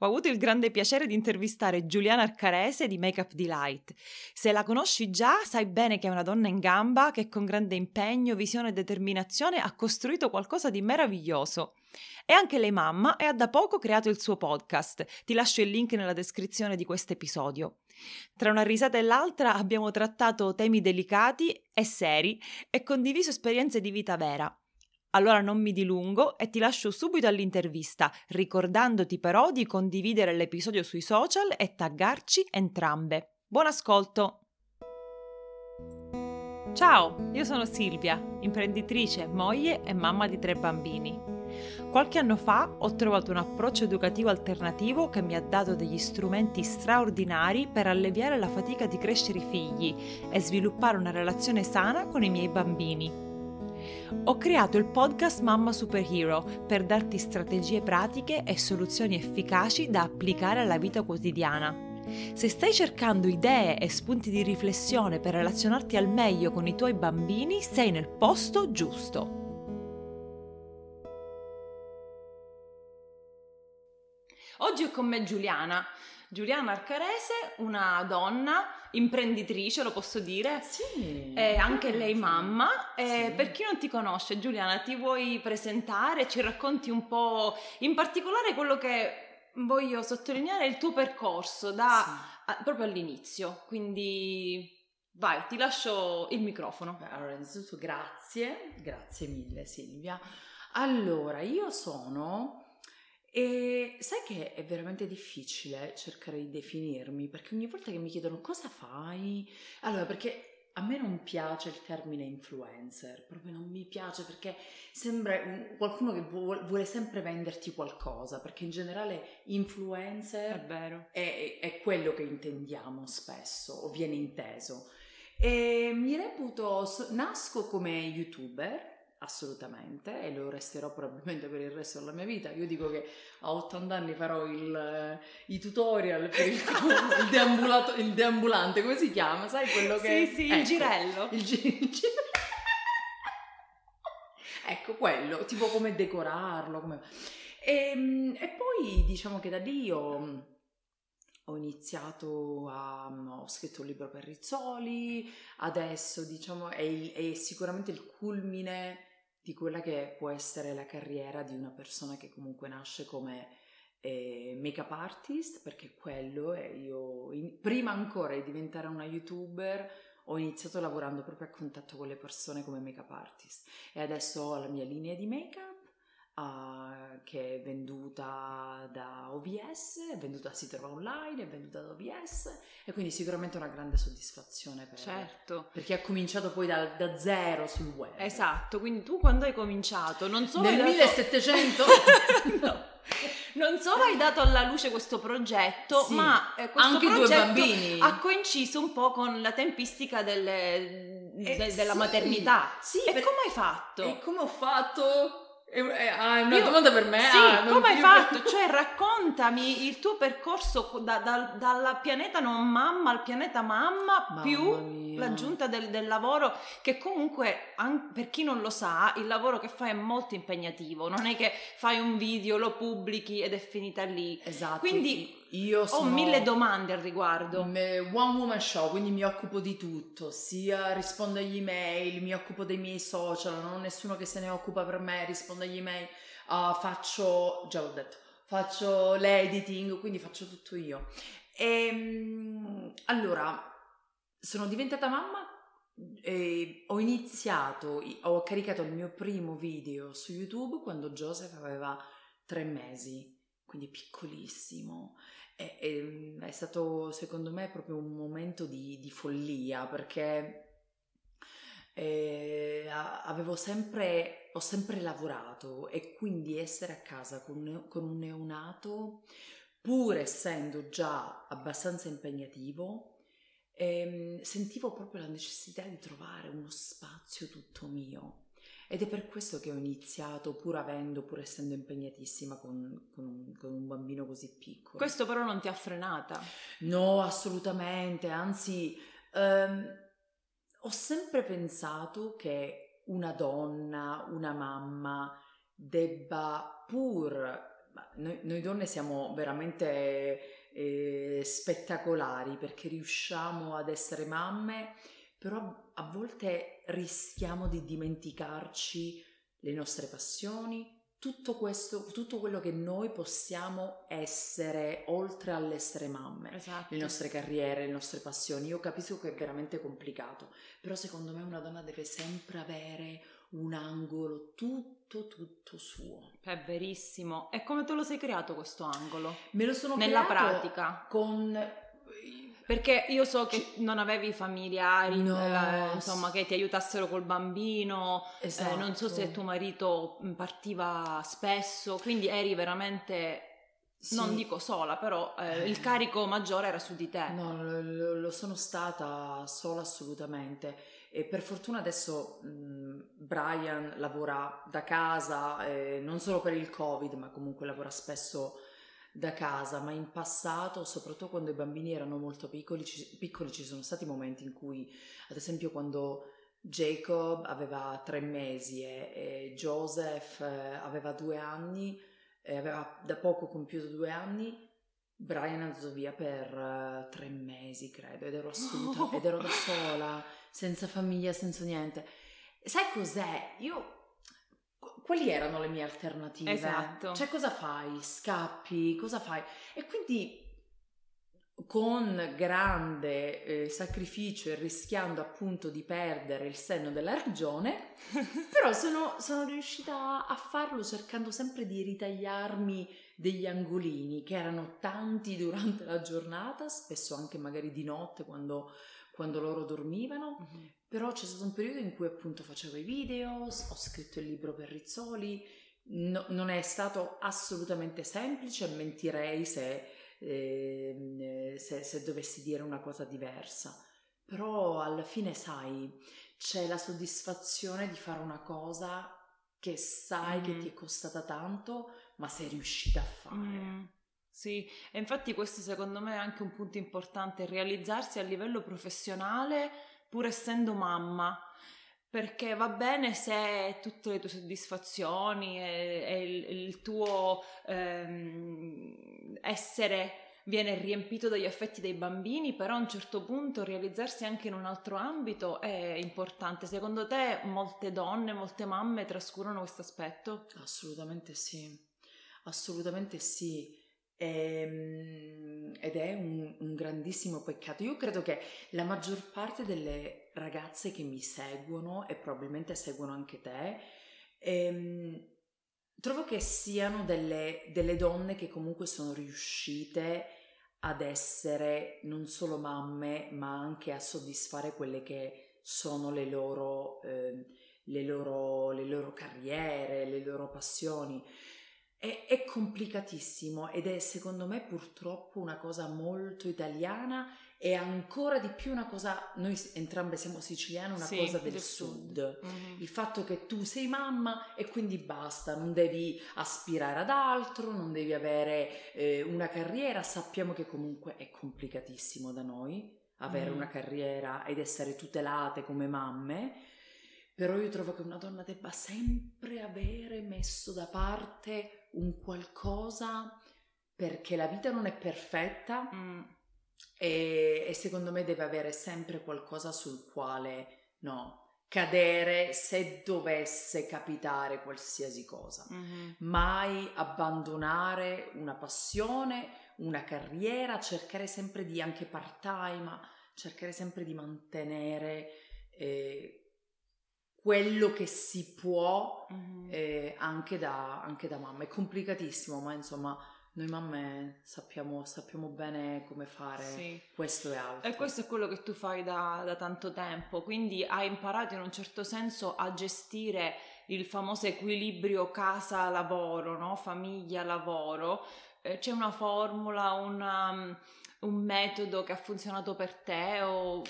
Ho avuto il grande piacere di intervistare Giuliana Arcarese di Makeup Delight. Se la conosci già, sai bene che è una donna in gamba che con grande impegno, visione e determinazione ha costruito qualcosa di meraviglioso. È anche lei mamma e ha da poco creato il suo podcast. Ti lascio il link nella descrizione di questo episodio. Tra una risata e l'altra abbiamo trattato temi delicati e seri e condiviso esperienze di vita vera. Allora non mi dilungo e ti lascio subito all'intervista, ricordandoti però di condividere l'episodio sui social e taggarci entrambe. Buon ascolto! Ciao, io sono Silvia, imprenditrice, moglie e mamma di tre bambini. Qualche anno fa ho trovato un approccio educativo alternativo che mi ha dato degli strumenti straordinari per alleviare la fatica di crescere i figli e sviluppare una relazione sana con i miei bambini. Ho creato il podcast Mamma Superhero per darti strategie pratiche e soluzioni efficaci da applicare alla vita quotidiana. Se stai cercando idee e spunti di riflessione per relazionarti al meglio con i tuoi bambini, sei nel posto giusto. Oggi è con me Giuliana. Giuliana Arcarese, una donna imprenditrice, lo posso dire. Sì. È anche lei mamma. Sì. Per chi non ti conosce, Giuliana, ti vuoi presentare? Ci racconti un po', in particolare quello che voglio sottolineare è il tuo percorso da sì. a, proprio all'inizio. Quindi vai, ti lascio il microfono. Allora, innanzitutto grazie, grazie mille Silvia. Allora, io sono e sai che è veramente difficile cercare di definirmi? Perché ogni volta che mi chiedono cosa fai, allora perché a me non piace il termine influencer, proprio non mi piace perché sembra qualcuno che vuole sempre venderti qualcosa, perché in generale influencer è, è, è quello che intendiamo spesso o viene inteso. E mi reputo, nasco come youtuber assolutamente e lo resterò probabilmente per il resto della mia vita. Io dico che a 80 anni farò il, eh, i tutorial per il, il, deambulato, il, deambulante, come si chiama? Sai quello che... Sì, sì, ecco, il girello. Il, gi- il girello. ecco quello, tipo come decorarlo. Come... E, ehm, e poi diciamo che da lì ho ho iniziato a ho scritto un libro per Rizzoli, adesso diciamo è, il, è, sicuramente il culmine di quella che può essere la carriera di una persona che comunque nasce come eh, make-up artist, perché quello è io, in, prima ancora di diventare una youtuber, ho iniziato lavorando proprio a contatto con le persone come make-up artist. E adesso ho la mia linea di make-up uh, che è venduta da OVS, è venduta, si trova online, è venduta da OVS e quindi sicuramente una grande soddisfazione per, certo. per chi ha cominciato poi da, da, zero sul web. Esatto, quindi tu quando hai cominciato non solo... Nel dato... 1700? no. Non solo hai dato alla luce questo progetto, sì, ma eh, questo anche due bambini. ha coinciso un po' con la tempistica delle, eh, de, della sì, maternità. Sì, e per... come hai fatto? E come ho fatto? Ah, è una Io, domanda per me? Sì, ah, come hai fatto? Cioè, raccontami il tuo percorso da, da, dal pianeta non mamma al pianeta mamma, mamma più mia. l'aggiunta del, del, lavoro, che comunque, an- per chi non lo sa, il lavoro che fai è molto impegnativo. Non è che fai un video, lo pubblichi ed è finita lì. Esatto. Quindi io sono ho mille domande al riguardo. One woman show, quindi mi occupo di tutto, sia rispondo agli email, mi occupo dei miei social, non ho nessuno che se ne occupa per me, rispondo agli email, uh, faccio, già l'ho detto, faccio l'editing, quindi faccio tutto io. E, ehm, allora, sono diventata mamma e ho iniziato, ho caricato il mio primo video su YouTube quando Joseph aveva tre mesi, quindi piccolissimo. E, e, mm, è stato secondo me proprio un momento di, di follia perché eh, avevo sempre, ho sempre lavorato e quindi essere a casa con, con un neonato, pur essendo già abbastanza impegnativo, eh, sentivo proprio la necessità di trovare uno spazio tutto mio. Ed è per questo che ho iniziato, pur avendo, pur essendo impegnatissima con, con, un, con, un, bambino così piccolo. Questo però non ti ha frenata? No, assolutamente, anzi, ehm, ho sempre pensato che una donna, una mamma, debba pur noi, noi, donne siamo veramente eh, spettacolari perché riusciamo ad essere mamme, però a volte rischiamo di dimenticarci le nostre passioni, tutto questo, tutto quello che noi possiamo essere oltre all'essere mamme, esatto. le nostre carriere, le nostre passioni. Io capisco che è veramente complicato, però secondo me una donna deve sempre avere un angolo tutto tutto suo. È verissimo. E come te lo sei creato questo angolo? Me lo sono Nella creato pratica. con perché io so che non avevi familiari, no. eh, insomma, che ti aiutassero col bambino, esatto. eh, non so se tuo marito partiva spesso, quindi eri veramente, sì. non dico sola, però eh, il carico maggiore era su di te. No, lo, lo sono stata sola assolutamente. E per fortuna adesso mh, Brian lavora da casa, eh, non solo per il Covid, ma comunque lavora spesso da casa, ma in passato, soprattutto quando i bambini erano molto piccoli, ci, piccoli, ci sono stati momenti in cui, ad esempio, quando Jacob aveva tre mesi e, e Joseph eh, aveva due anni, e aveva da poco compiuto due anni, Brian è andato via per uh, tre mesi, credo, ed ero assoluta, oh. ed ero da sola, senza famiglia, senza niente. Sai cos'è? Io quali erano le mie alternative? Esatto. Cioè, cosa fai? Scappi? Cosa fai? E quindi con grande eh, sacrificio e rischiando appunto di perdere il senno della ragione, però sono, sono riuscita a farlo cercando sempre di ritagliarmi degli angolini che erano tanti durante la giornata, spesso anche magari di notte quando, quando loro dormivano, mm-hmm. Però c'è stato un periodo in cui appunto facevo i video, ho scritto il libro per Rizzoli, no, non è stato assolutamente semplice, mentirei se, eh, se, se dovessi dire una cosa diversa. Però alla fine, sai, c'è la soddisfazione di fare una cosa che sai mm. che ti è costata tanto, ma sei riuscita a fare. Mm. Sì, e infatti questo secondo me è anche un punto importante, realizzarsi a livello professionale pur essendo mamma, perché va bene se tutte le tue soddisfazioni e, e il, il, tuo ehm, essere viene riempito dagli affetti dei bambini, però a un certo punto realizzarsi anche in un altro ambito è importante. Secondo te molte donne, molte mamme trascurano questo aspetto? Assolutamente sì, assolutamente sì. Ehm, ed è un, un, grandissimo peccato. Io credo che la maggior parte delle ragazze che mi seguono e probabilmente seguono anche te, ehm, trovo che siano delle, delle donne che comunque sono riuscite ad essere non solo mamme, ma anche a soddisfare quelle che sono le loro, eh, le loro, le loro carriere, le loro passioni. È, è, complicatissimo ed è secondo me purtroppo una cosa molto italiana e ancora di più una cosa, noi entrambe siamo siciliane, una sì, cosa del, del sud. sud. Mm-hmm. Il fatto che tu sei mamma e quindi basta, non devi aspirare ad altro, non devi avere eh, una carriera, sappiamo che comunque è complicatissimo da noi avere mm. una carriera ed essere tutelate come mamme però io trovo che una donna debba sempre avere messo da parte un qualcosa perché la vita non è perfetta mm. e, e, secondo me deve avere sempre qualcosa sul quale no, cadere se dovesse capitare qualsiasi cosa. Mm-hmm. Mai abbandonare una passione, una carriera, cercare sempre di anche part time, cercare sempre di mantenere... Eh, quello che si può mm-hmm. eh, anche, da, anche, da, mamma. È complicatissimo, ma insomma noi mamme sappiamo, sappiamo bene come fare sì. questo e altro. E questo è quello che tu fai da, da tanto tempo, quindi hai imparato in un certo senso a gestire il famoso equilibrio casa-lavoro, no? famiglia-lavoro. Eh, c'è una formula, una un metodo che ha funzionato per te o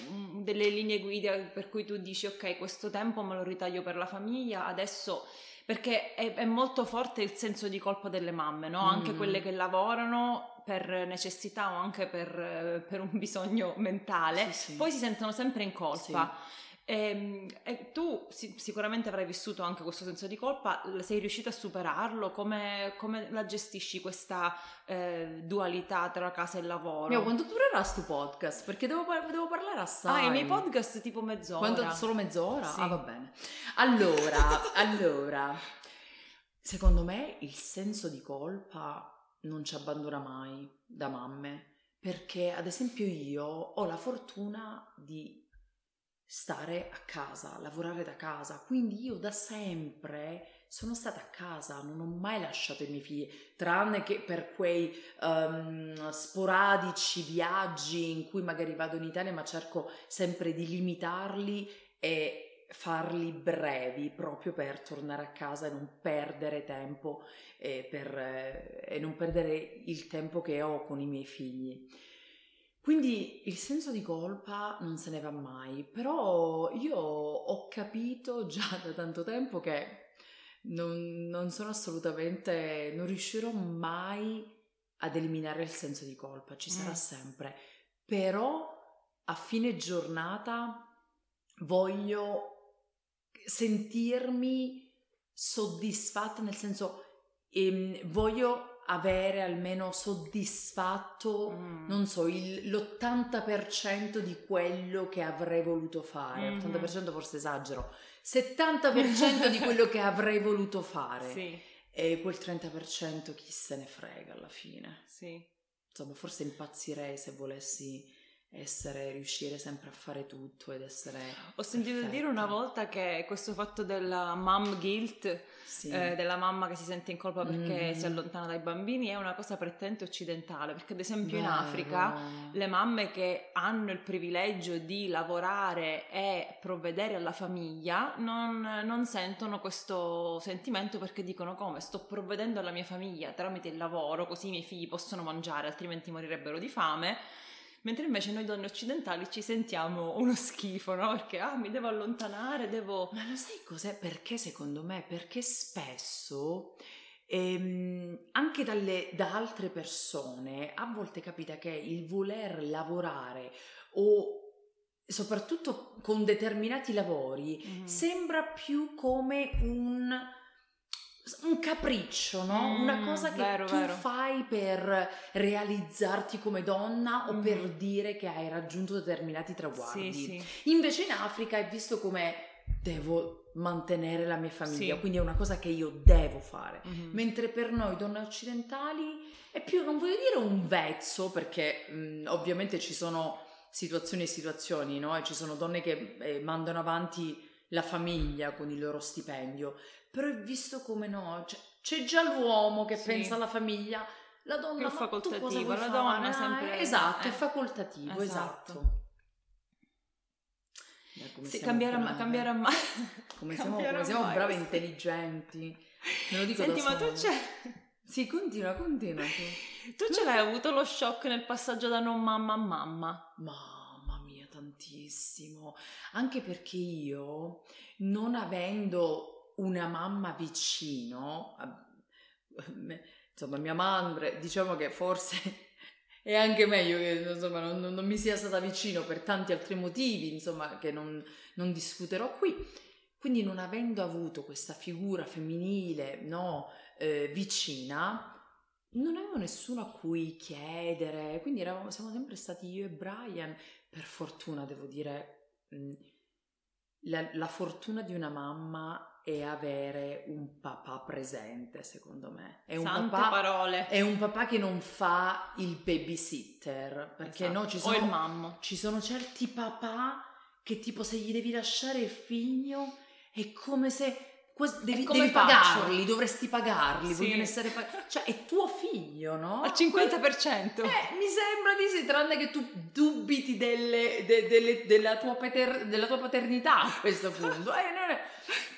delle linee guida per cui tu dici ok questo tempo me lo ritaglio per la famiglia adesso perché è, è molto forte il senso di colpa delle mamme no? Mm. anche quelle che lavorano per necessità o anche per, per un bisogno mentale sì, sì. poi si sentono sempre in colpa sì. E, e tu si, sicuramente avrai vissuto anche questo senso di colpa, sei riuscita a superarlo? Come, come la gestisci questa eh, dualità tra casa e lavoro? Mio, quanto durerà sto podcast? Perché devo, devo parlare assai. Ah, i miei podcast tipo mezz'ora. Quanto, solo mezz'ora? Sì. Ah, va bene. Allora, allora, secondo me il senso di colpa non ci abbandona mai da mamme. Perché, ad esempio, io ho la fortuna di stare a casa, lavorare da casa, quindi io da sempre sono stata a casa, non ho mai lasciato i miei figli, tranne che per quei um, sporadici viaggi in cui magari vado in Italia, ma cerco sempre di limitarli e farli brevi proprio per tornare a casa e non perdere tempo e, per, eh, e non perdere il tempo che ho con i miei figli. Quindi il senso di colpa non se ne va mai, però io ho capito già da tanto tempo che non, non sono assolutamente, non riuscirò mai ad eliminare il senso di colpa, ci sarà mm. sempre, però a fine giornata voglio sentirmi soddisfatta, nel senso ehm, voglio avere almeno soddisfatto, mm. non so, il, l'80% di quello che avrei voluto fare. Mm-hmm. 80% forse esagero. 70% di quello che avrei voluto fare. Sì. E quel 30% chi se ne frega alla fine. Sì. Insomma, forse impazzirei se volessi essere, riuscire sempre a fare tutto ed essere... Ho sentito perfetta. dire una volta che questo fatto della mom guilt, sì. eh, della mamma che si sente in colpa perché mm. si allontana dai bambini, è una cosa prettamente occidentale, perché ad esempio Vero. in Africa le mamme che hanno il privilegio di lavorare e provvedere alla famiglia non, non sentono questo sentimento perché dicono come sto provvedendo alla mia famiglia tramite il lavoro, così i miei figli possono mangiare, altrimenti morirebbero di fame mentre invece noi donne occidentali ci sentiamo uno schifo, no? Perché ah, mi devo allontanare, devo... Ma lo sai cos'è? Perché secondo me? Perché spesso ehm, anche dalle, da altre persone a volte capita che il voler lavorare o soprattutto con determinati lavori mm. sembra più come un un capriccio, no? Mm, Una cosa che vero, tu vero. fai per realizzarti come donna mm. o per dire che hai raggiunto determinati traguardi. Sì, sì. Invece in Africa è visto come devo mantenere la mia famiglia, sì. quindi è una cosa che io devo fare. Mm-hmm. Mentre per noi donne occidentali è più, non voglio dire un vezzo, perché mh, mm, ovviamente ci sono situazioni e situazioni, no? E ci sono donne che eh, mandano avanti la famiglia con il loro stipendio, però è visto come no, cioè, c'è già l'uomo che sì. pensa alla famiglia, la donna più facoltativo, la donna è sempre esatto, eh. è facoltativo, esatto. esatto. Dai, sì, cambierà mai, cambierà mai. Come siamo, come siamo brave e intelligenti. Me lo dico Senti, ma tu c'è... Sì, continua, continua. Tu, tu ce l'hai avuto lo shock nel passaggio da non mamma a mamma? Mamma mia, tantissimo. Anche perché io, non avendo una mamma vicino, insomma mia madre, diciamo che forse è anche meglio che insomma, non, non, mi sia stata vicino per tanti altri motivi, insomma, che non, non discuterò qui. Quindi non avendo avuto questa figura femminile no, eh, vicina, non avevo nessuno a cui chiedere, quindi eravamo, siamo sempre stati io e Brian, per fortuna devo dire, la, la fortuna di una mamma e avere un papà presente, secondo me. È un, papà, parole. è un papà che non fa il babysitter, perché esatto. no, ci sono, o il mammo. Ci sono certi papà che tipo se gli devi lasciare il figlio è come se devi, devi pagarli, dovresti pagarli, sì. vogliono essere pagati. Cioè, è tuo figlio, no? Al 50%. Eh, mi sembra di sì, tranne che tu dubiti delle, de, delle, della, tua pater, della, tua paternità a questo punto. Eh,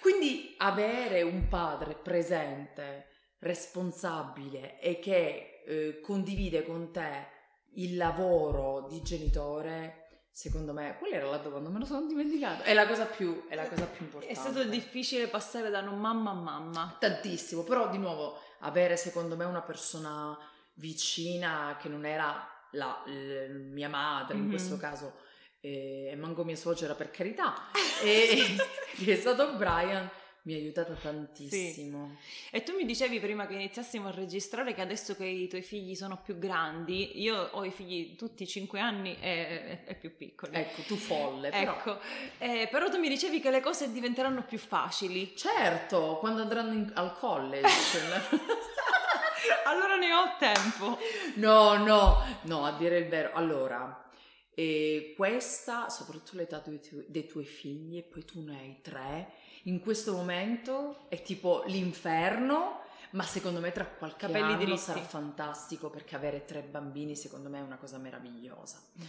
Quindi avere un padre presente, responsabile e che eh, condivide con te il lavoro di genitore Secondo me, quella era la domanda, me lo sono dimenticato. È la cosa più, è la cosa più importante. È stato difficile passare da non mamma a mamma. Tantissimo, però di nuovo avere secondo me una persona vicina che non era la, la mia madre mm-hmm. in questo caso, e manco mia suocera per carità, e che è stato Brian, mi ha aiutata tantissimo. Sì. E tu mi dicevi prima che iniziassimo a registrare che adesso che i tuoi figli sono più grandi, io ho i figli tutti 5 anni e, e più piccoli. Ecco, tu folle. Però. Ecco, eh, però tu mi dicevi che le cose diventeranno più facili. Certo, quando andranno in, al college. allora ne ho tempo. No, no, no, a dire il vero. Allora, e questa, soprattutto l'età dei, tu- dei tuoi figli, e poi tu ne hai tre, in questo momento è tipo l'inferno, ma secondo me tra qualche Capelli anno diritti. sarà fantastico perché avere tre bambini secondo me è una cosa meravigliosa. Mm.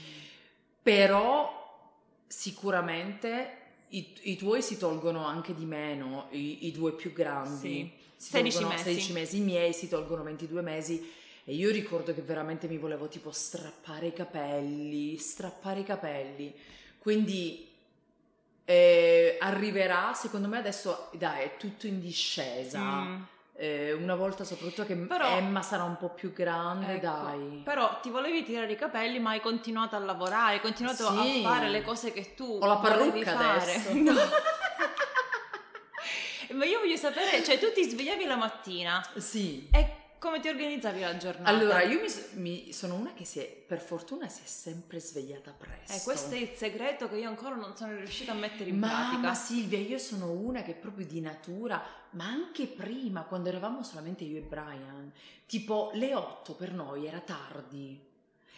Però sicuramente i, i, tuoi si tolgono anche di meno, i, i due più grandi. Sì. 16 mesi. 16 mesi, i miei si tolgono 22 mesi e io ricordo che veramente mi volevo tipo strappare i capelli, strappare i capelli. Quindi eh, arriverà, secondo me adesso dai, è tutto in discesa. Mm. Eh, una volta soprattutto che però, Emma sarà un po' più grande, ecco, dai. Però ti volevi tirare i capelli, ma hai continuato a lavorare, hai continuato sì. a fare le cose che tu Ho la parrucca adesso. No. ma io voglio sapere, cioè tu ti svegliavi la mattina. Sì. E come ti organizzavi la giornata? Allora, io mi, mi, sono una che si è, per fortuna si è sempre svegliata presto. Eh, questo è il segreto che io ancora non sono riuscita a mettere in Mamma pratica. Ma Silvia, io sono una che proprio di natura, ma anche prima, quando eravamo solamente io e Brian, tipo le 8 per noi era tardi.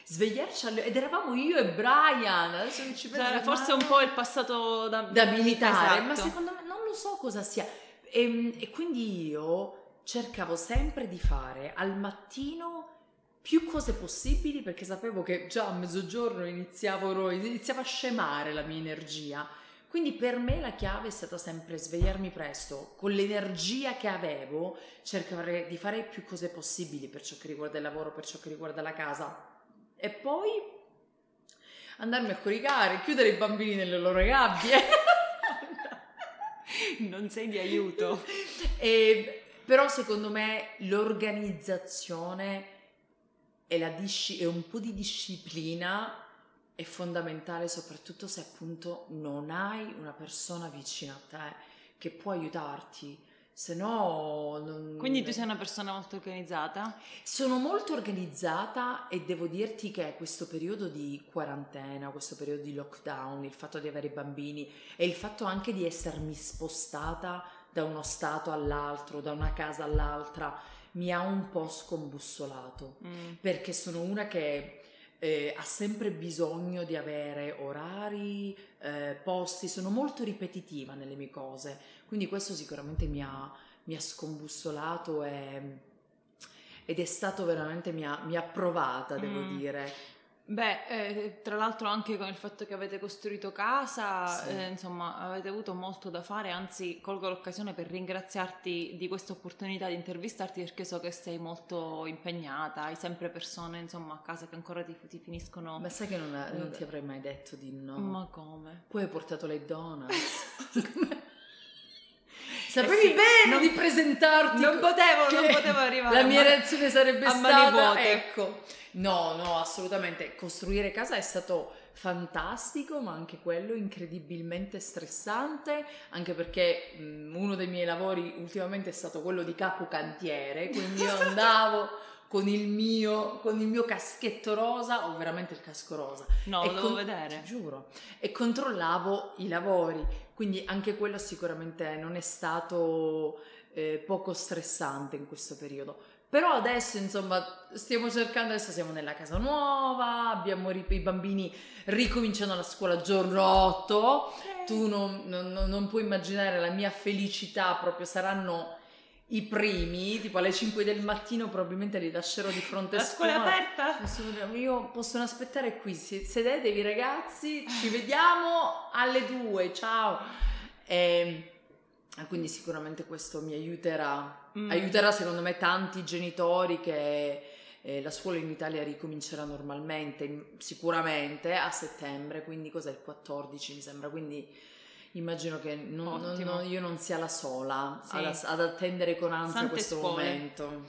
Svegliarci alle... ed eravamo io e Brian. Adesso ci penso, cioè, forse un po' il passato da, da militare, esatto. ma secondo me non lo so cosa sia. E, ehm, e quindi io cercavo sempre di fare al mattino più cose possibili perché sapevo che già a mezzogiorno iniziavo, iniziava a scemare la mia energia. Quindi per me la chiave è stata sempre svegliarmi presto, con l'energia che avevo, cercare di fare più cose possibili per ciò che riguarda il lavoro, per ciò che riguarda la casa. E poi andarmi a coricare, chiudere i bambini nelle loro gabbie. non sei di aiuto. e però secondo me l'organizzazione e, la disci- e un po' di disciplina è fondamentale soprattutto se appunto non hai una persona vicino a te che può aiutarti. Se no, non... Quindi tu sei una persona molto organizzata? Sono molto organizzata e devo dirti che questo periodo di quarantena, questo periodo di lockdown, il fatto di avere bambini e il fatto anche di essermi spostata da uno stato all'altro, da una casa all'altra, mi ha un po' scombussolato mm. perché sono una che eh, ha sempre bisogno di avere orari, eh, posti, sono molto ripetitiva nelle mie cose, quindi questo sicuramente mi ha, mi ha scombussolato e, ed è stato veramente, mi ha, mi ha provata, devo mm. dire. Beh, eh, tra l'altro anche con il fatto che avete costruito casa, sì. eh, insomma, avete avuto molto da fare, anzi colgo l'occasione per ringraziarti di questa opportunità di intervistarti perché so che sei molto impegnata, hai sempre persone insomma a casa che ancora ti, ti finiscono... Ma sai che non, non, ti avrei mai detto di no? Ma come? Poi hai portato le donuts. Sapevi eh sì, bene non, di presentarti. Non potevo, non potevo arrivare. La mia reazione sarebbe stata, ecco. No, no, assolutamente. Costruire casa è stato fantastico, ma anche quello incredibilmente stressante, anche perché mh, uno dei miei lavori ultimamente è stato quello di capo cantiere, quindi io andavo con il mio, con il mio caschetto rosa, o veramente il casco rosa. No, lo devo con, vedere. Ti giuro. E controllavo i lavori, quindi anche quello sicuramente non è stato eh, poco stressante in questo periodo. Però adesso, insomma, stiamo cercando, adesso siamo nella casa nuova, abbiamo i bambini ricominciano la scuola giorno 8, tu non, non, non puoi immaginare la mia felicità, proprio saranno i primi, tipo alle 5 del mattino probabilmente li lascerò di fronte a scuola. La scuola è aperta? Io possono aspettare qui, sedetevi ragazzi, ci vediamo alle 2, ciao. E, quindi sicuramente questo mi aiuterà, mm. aiuterà secondo me tanti genitori che eh, la scuola in Italia ricomincerà normalmente, sicuramente a settembre, quindi cos'è il 14 mi sembra, quindi immagino che non, non, non, io non sia la sola sì. ad, ad, attendere con ansia Sante questo scuole. momento.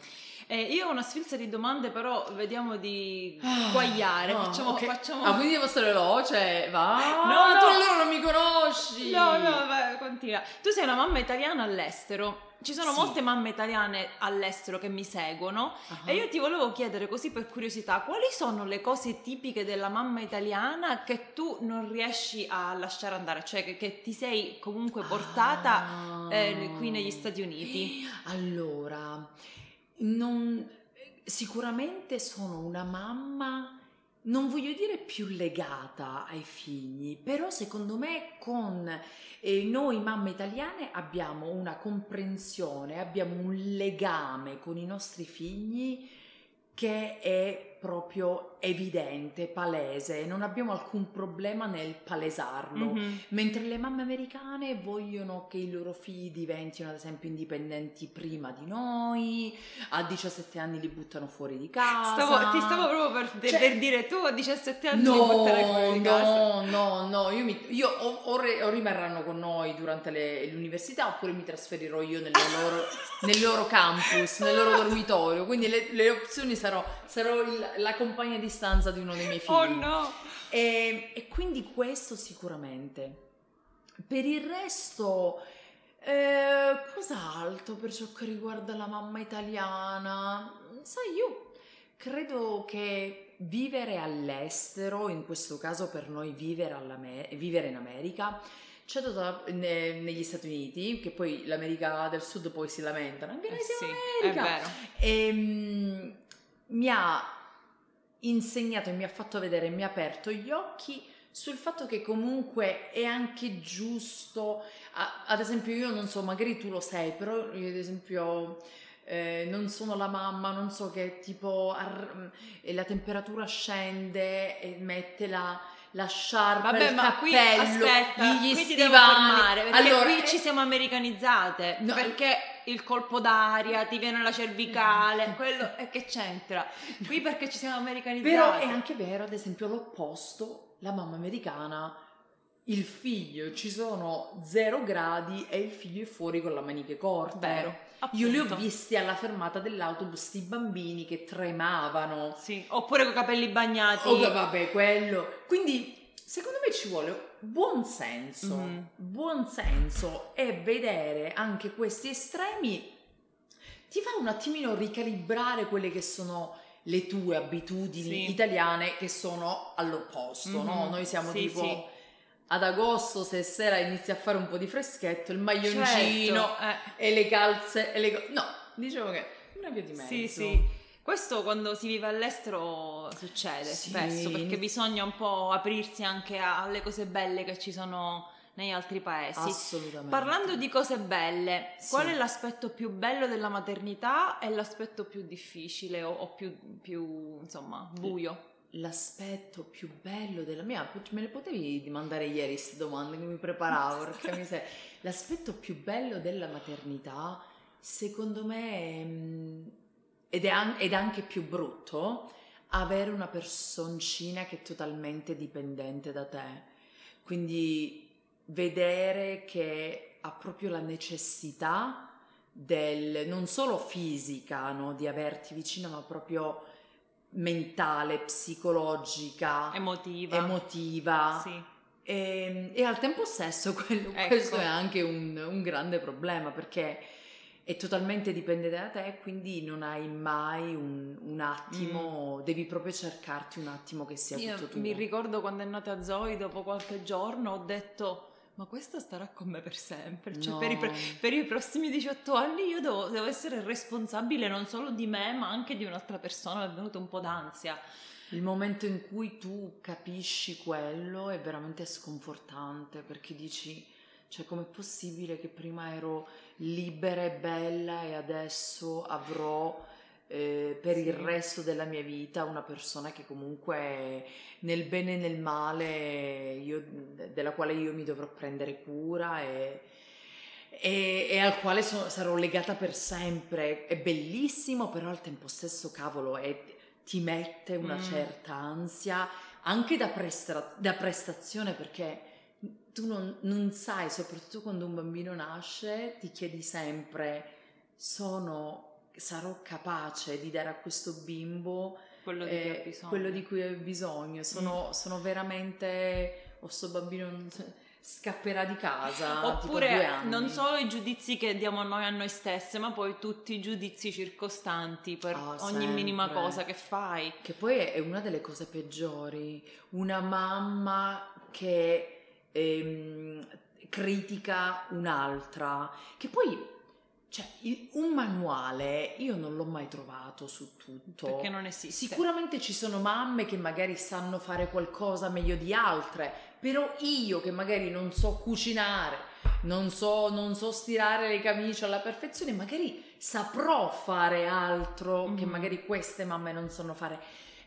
Eh, io ho una sfilza di domande, però vediamo di Ah, guagliare. no, facciamo, ok. facciamo... Ah, quindi devo stare veloce? Va. No, no. tu allora non mi conosci. No, no, vai, continua. Tu sei una mamma italiana all'estero. Ci sono Sì. molte mamme italiane all'estero che mi seguono Ah. e io ti volevo chiedere così per curiosità, quali sono le cose tipiche della mamma italiana che tu non riesci a lasciare andare, cioè che, che ti sei comunque portata Ah. eh, qui negli Stati Uniti? Allora, non- sicuramente sono una mamma, non voglio dire più legata ai figli, però secondo me con eh, noi mamme italiane abbiamo una comprensione, abbiamo un legame con i nostri figli che è proprio evidente, palese, non abbiamo alcun problema nel palesarlo. Mhm. Mentre le mamme americane vogliono che i loro figli diventino, ad esempio, indipendenti prima di noi, a 17 anni li buttano fuori di casa. Stavo- ti stavo proprio per, Cioè- per dire tu a 17 anni No, porterai fuori di casa. no, no, no, io, mi- io o, o re- o rimarranno con noi durante le- l'università oppure mi trasferirò io nel loro, nel loro campus, nel loro dormitorio, quindi le, le opzioni sarò, sarò il- la compagna di stanza di uno dei miei figli. Oh no! E, e quindi questo sicuramente. Per il resto, eh, cos'altro per ciò che riguarda la mamma italiana? Sai, io credo che vivere all'estero, in questo caso per noi vivere, vivere in America, c'è tutta ne- negli Stati Uniti, che poi l'America del Sud poi si lamentano, Eh sì, è vero. Ehm, mi ha insegnato e mi ha fatto vedere, mi ha aperto gli occhi sul fatto che comunque è anche giusto, ad esempio io non so, magari tu lo sai, però io ad esempio eh, non sono la mamma, non so che tipo ar- la temperatura scende e mette la, la sciarpa, Vabbè, il ma qui cappello, aspetta, gli qui ti devo stivali. fermare Allora, qui ci siamo americanizzate No, perché il colpo d'aria ti viene la cervicale, quello e che c'entra? Qui perché ci siamo americanizzate. Però è anche vero, ad esempio, l'opposto, la mamma americana, il figlio ci sono zero gradi e il figlio è fuori con le maniche corte. vero. Io li ho appunto. visti alla fermata dell'autobus, sti bambini che tremavano. Sì, oppure con i capelli bagnati. Oh, vabbè, quello. Quindi, secondo me ci vuole buon senso. Mhm. Buon senso e vedere anche questi estremi ti fa un attimino ricalibrare quelle che sono le tue abitudini Sì. italiane che sono all'opposto, no? Mhm. Noi siamo Sì, tipo sì. ad agosto se sera inizia a fare un po' di freschetto, il maglioncino Certo, eh. e le calze e le No, diciamo che una via di mezzo. Sì, sì. Questo quando si vive all'estero succede Sì. spesso perché bisogna un po' aprirsi anche alle cose belle che ci sono negli altri paesi. Assolutamente. Parlando di cose belle, Sì. qual è l'aspetto più bello della maternità e l'aspetto più difficile o, o più, più, insomma, buio? L'aspetto più bello della mia, me le potevi mandare ieri queste domande che mi preparavo, perché mi sei... L'aspetto più bello della maternità, secondo me, mm, ed è, an- ed è anche più brutto, avere una personcina che è totalmente dipendente da te. Quindi vedere che ha proprio la necessità del, non solo fisica, no, di averti vicino, ma proprio mentale, psicologica, Emotiva. emotiva Sì. e, e al tempo stesso quello- Ecco. questo è anche un, un grande problema perché è totalmente dipendente da te quindi non hai mai un, un attimo, devi proprio cercarti un attimo che sia Mm. Io tutto tuo. mi ricordo quando è nata Zoe, dopo qualche giorno ho detto ma questa starà con me per sempre, cioè No. per, i, per i prossimi 18 anni io devo, devo essere responsabile non solo di me ma anche di un'altra persona, mi è venuto un po' d'ansia. Il momento in cui tu capisci quello è veramente sconfortante perché dici, cioè com'è possibile che prima ero libera e bella e adesso avrò eh, per il resto della mia vita una persona che comunque nel bene e nel male io- della quale io mi dovrò prendere cura e, e- e al quale so- sarò legata per sempre. È bellissimo, però al tempo stesso, cavolo, è- ti mette una Mm. certa ansia anche da, prestra- da prestazione perché tu non, non sai, soprattutto quando un bambino nasce, ti chiedi sempre, sono sarò capace di dare a questo bimbo quello di, eh, cui, ha bisogno. quello di cui hai bisogno. Sono, mm. sono veramente... Ho sto bambino scapperà di casa. Oppure non solo i giudizi che diamo noi a noi stesse, ma poi tutti i giudizi circostanti per oh, ogni sempre. minima cosa che fai. Che poi è una delle cose peggiori. Una mamma che ehm, critica un'altra, che poi cioè, un manuale io non l'ho mai trovato su tutto. Perché non esiste. Sicuramente ci sono mamme che magari sanno fare qualcosa meglio di altre, però io che magari non so cucinare, non so, non so stirare le camicie alla perfezione, magari saprò fare altro mm. che magari queste mamme non sanno fare.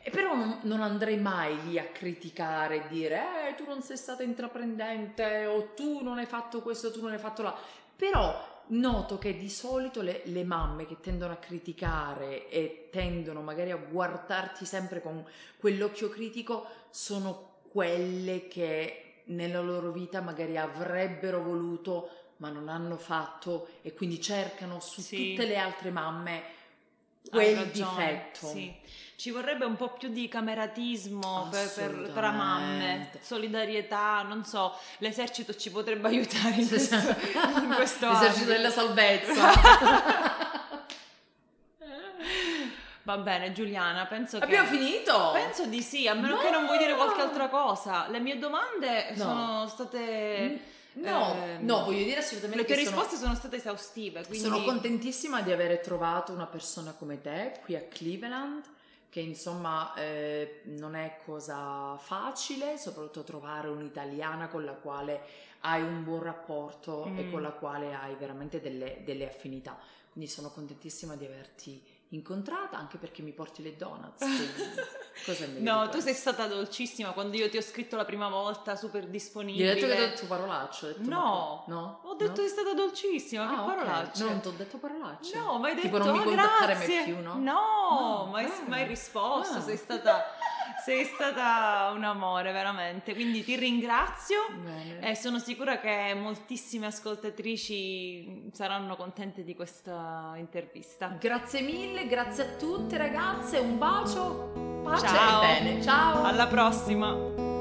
E però non, non, andrei mai lì a criticare e dire eh, tu non sei stata intraprendente o tu non hai fatto questo, tu non hai fatto là. Però noto che di solito le, le, mamme che tendono a criticare e tendono magari a guardarti sempre con quell'occhio critico sono quelle che nella loro vita magari avrebbero voluto ma non hanno fatto e quindi cercano su sì. tutte le altre mamme quel difetto. Sì ci vorrebbe un po' più di cameratismo per, per, tra mamme, solidarietà, non so, l'esercito ci potrebbe aiutare in questo, in questo L'esercito della salvezza. Va bene, Giuliana, penso Abbiamo che... finito? Penso di sì, a meno no! che non vuoi dire qualche altra cosa. Le mie domande no. sono state... No, eh, no, voglio dire assolutamente Le tue risposte sono, sono, state esaustive. Quindi... Sono contentissima di aver trovato una persona come te qui a Cleveland che insomma eh, non è cosa facile, soprattutto trovare un'italiana con la quale hai un buon rapporto mm. e con la quale hai veramente delle, delle affinità. Quindi sono contentissima di averti incontrata anche perché mi porti le donuts. Cosa meglio? No, tu sei stata dolcissima quando io ti ho scritto la prima volta, super disponibile. Gli hai detto che ho detto parolacce? Ho detto, no, no, ho detto no? che sei stata dolcissima. Ah, che parolacce? Okay. Non ti ho detto parolacce. No, ma hai detto tipo non mi oh, contattare mai più, no? No, no mai, ah, mai risposto. Ah. Sei stata sei stata un amore veramente, quindi ti ringrazio Bene. e sono sicura che moltissime ascoltatrici saranno contente di questa intervista. Grazie mille, grazie a tutte ragazze, un bacio, pace Ciao. e bene, ciao! Alla prossima!